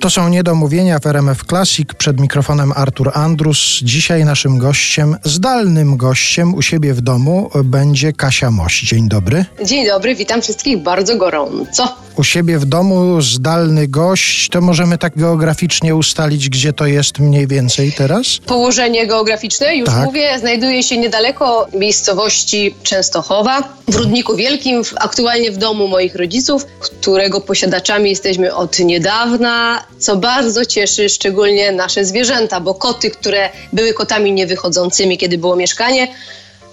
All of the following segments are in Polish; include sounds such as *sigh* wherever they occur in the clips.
To są niedomówienia w RMF Classic. Przed mikrofonem Artur Andrus. Dzisiaj naszym gościem, zdalnym gościem u siebie w domu będzie Kasia Moś. Dzień dobry. Dzień dobry, witam wszystkich bardzo gorąco. U siebie w domu zdalny gość, to możemy tak geograficznie ustalić, gdzie to jest mniej więcej teraz? Położenie geograficzne, już Tak. mówię, znajduje się niedaleko miejscowości Częstochowa, w Rudniku Wielkim, aktualnie w domu moich rodziców, którego posiadaczami jesteśmy od niedawna, co bardzo cieszy szczególnie nasze zwierzęta, bo koty, które były kotami niewychodzącymi, kiedy było mieszkanie,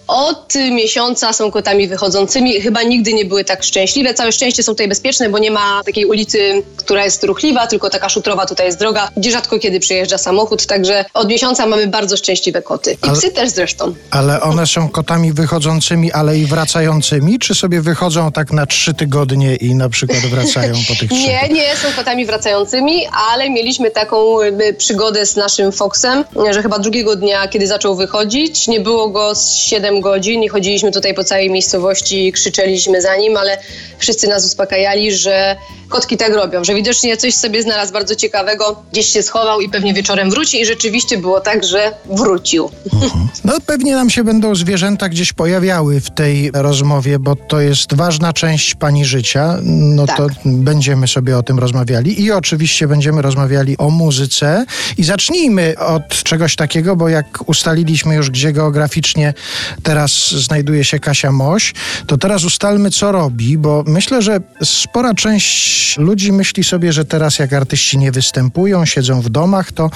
od miesiąca są kotami wychodzącymi. Chyba nigdy nie były tak szczęśliwe. Całe szczęście są tutaj bezpieczne, bo nie ma takiej ulicy, która jest ruchliwa, tylko taka szutrowa tutaj jest droga, gdzie rzadko kiedy przyjeżdża samochód. Także od miesiąca mamy bardzo szczęśliwe koty. I Ale- psy też zresztą. Ale one są kotami wychodzącymi, ale i wracającymi? Czy sobie wychodzą tak na trzy tygodnie i na przykład wracają po tych *laughs* trzech? Nie, nie są kotami wracającymi, ale mieliśmy taką przygodę z naszym Foxem, że chyba drugiego dnia, kiedy zaczął wychodzić, nie było go z 7 godzin i chodziliśmy tutaj po całej miejscowości, krzyczeliśmy za nim, ale wszyscy nas uspokajali, że kotki tak robią, że widocznie coś sobie znalazł bardzo ciekawego, gdzieś się schował i pewnie wieczorem wróci i rzeczywiście było tak, że wrócił. No pewnie nam się będą zwierzęta gdzieś pojawiały w tej rozmowie, bo to jest ważna część pani życia. No Tak. to będziemy sobie o tym rozmawiali i oczywiście będziemy rozmawiali o muzyce. I zacznijmy od czegoś takiego, bo jak ustaliliśmy już, gdzie geograficznie teraz znajduje się Kasia Moś, to teraz ustalmy, co robi, bo myślę, że spora część ludzi myśli sobie, że teraz jak artyści nie występują, siedzą w domach, to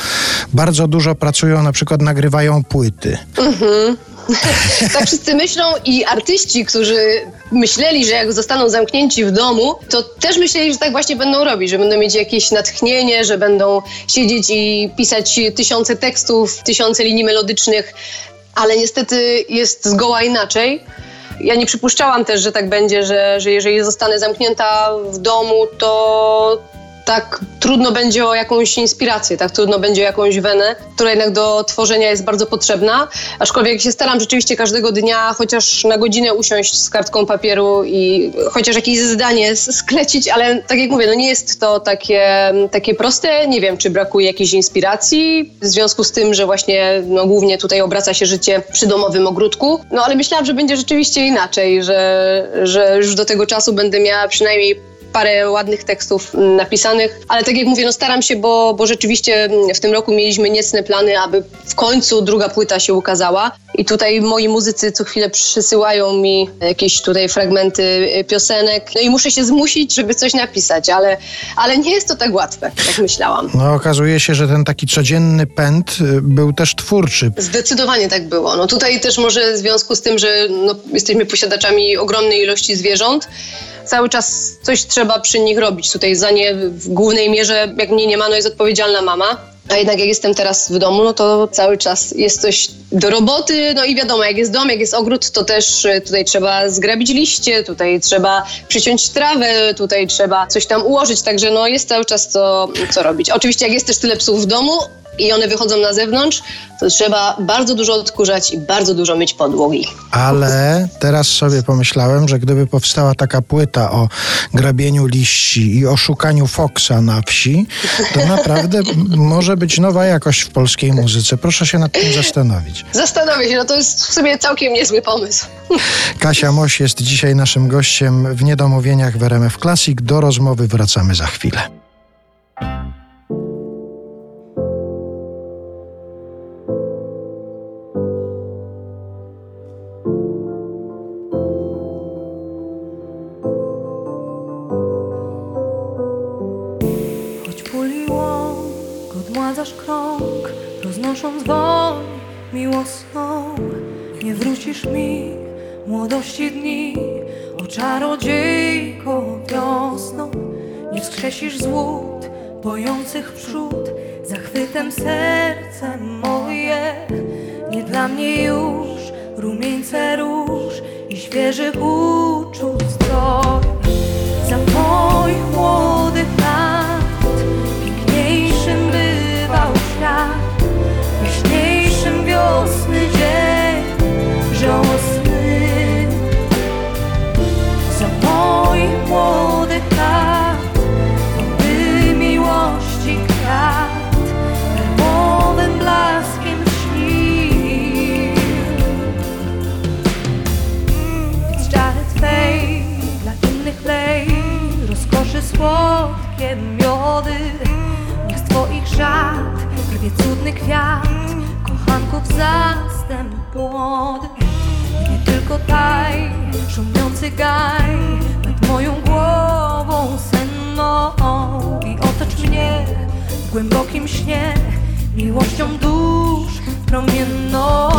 bardzo dużo pracują, na przykład nagrywają płyty. *laughs* Tak wszyscy myślą i artyści, którzy myśleli, że jak zostaną zamknięci w domu, to też myśleli, że tak właśnie będą robić, że będą mieć jakieś natchnienie, że będą siedzieć i pisać tysiące tekstów, tysiące linii melodycznych, ale niestety jest zgoła inaczej. Ja nie przypuszczałam też, że tak będzie, że, że jeżeli zostanę zamknięta w domu, to tak trudno będzie o jakąś inspirację, tak trudno będzie o jakąś wenę, która jednak do tworzenia jest bardzo potrzebna. Aczkolwiek się staram rzeczywiście każdego dnia chociaż na godzinę usiąść z kartką papieru i chociaż jakieś zdanie sklecić, ale tak jak mówię, no nie jest to takie, takie proste. Nie wiem, czy brakuje jakiejś inspiracji w związku z tym, że właśnie no, głównie tutaj obraca się życie przy domowym ogródku. No ale myślałam, że będzie rzeczywiście inaczej, że, że już do tego czasu będę miała przynajmniej parę ładnych tekstów mm, napisanych, ale tak jak mówię, no staram się, bo, bo rzeczywiście mm, w tym roku mieliśmy niecne plany, aby w końcu druga płyta się ukazała i tutaj moi muzycy co chwilę przysyłają mi jakieś tutaj fragmenty y, piosenek, no i muszę się zmusić, żeby coś napisać, ale, ale nie jest to tak łatwe, jak myślałam. No okazuje się, że ten taki codzienny pęd y, był też twórczy. Zdecydowanie tak było. No tutaj też może w związku z tym, że no, jesteśmy posiadaczami ogromnej ilości zwierząt, cały czas coś trzeba przy nich robić. Tutaj za nie w głównej mierze, jak mnie nie ma, no jest odpowiedzialna mama. A jednak jak jestem teraz w domu, no to cały czas jest coś do roboty, no i wiadomo, jak jest dom, jak jest ogród, to też y, tutaj trzeba zgrabić liście, tutaj trzeba przyciąć trawę, tutaj trzeba coś tam ułożyć, także no jest cały czas co, co robić. Oczywiście jak jest też tyle psów w domu, i one wychodzą na zewnątrz, to trzeba bardzo dużo odkurzać i bardzo dużo myć podłogi. Ale teraz sobie pomyślałem, że gdyby powstała taka płyta o grabieniu liści i o szukaniu Foxa na wsi, to *laughs* naprawdę może być nowa jakość w polskiej muzyce. Proszę się nad tym zastanowić. Zastanowię się, no to jest w sumie całkiem niezły pomysł. Kasia Moś jest dzisiaj naszym gościem w Niedomówieniach w RMF Classic. Do rozmowy wracamy za chwilę. Puli łąk, odmładzasz krąg, roznosząc woń miłosną. Nie wrócisz mi młodości dni, o czarodziejko wiosną. Nie wskrzesisz z łód bojących przód, zachwytem serce moje. Nie dla mnie już rumieńce róż i świeżych uczuć zdrowie. Zapachiem miody. Z twoich żart rwie cudny kwiat Kochanków zastęp młody. Nie tylko taj, szumiący gaj Nad moją głową senną I otocz mnie w głębokim śnie Miłością dusz promienną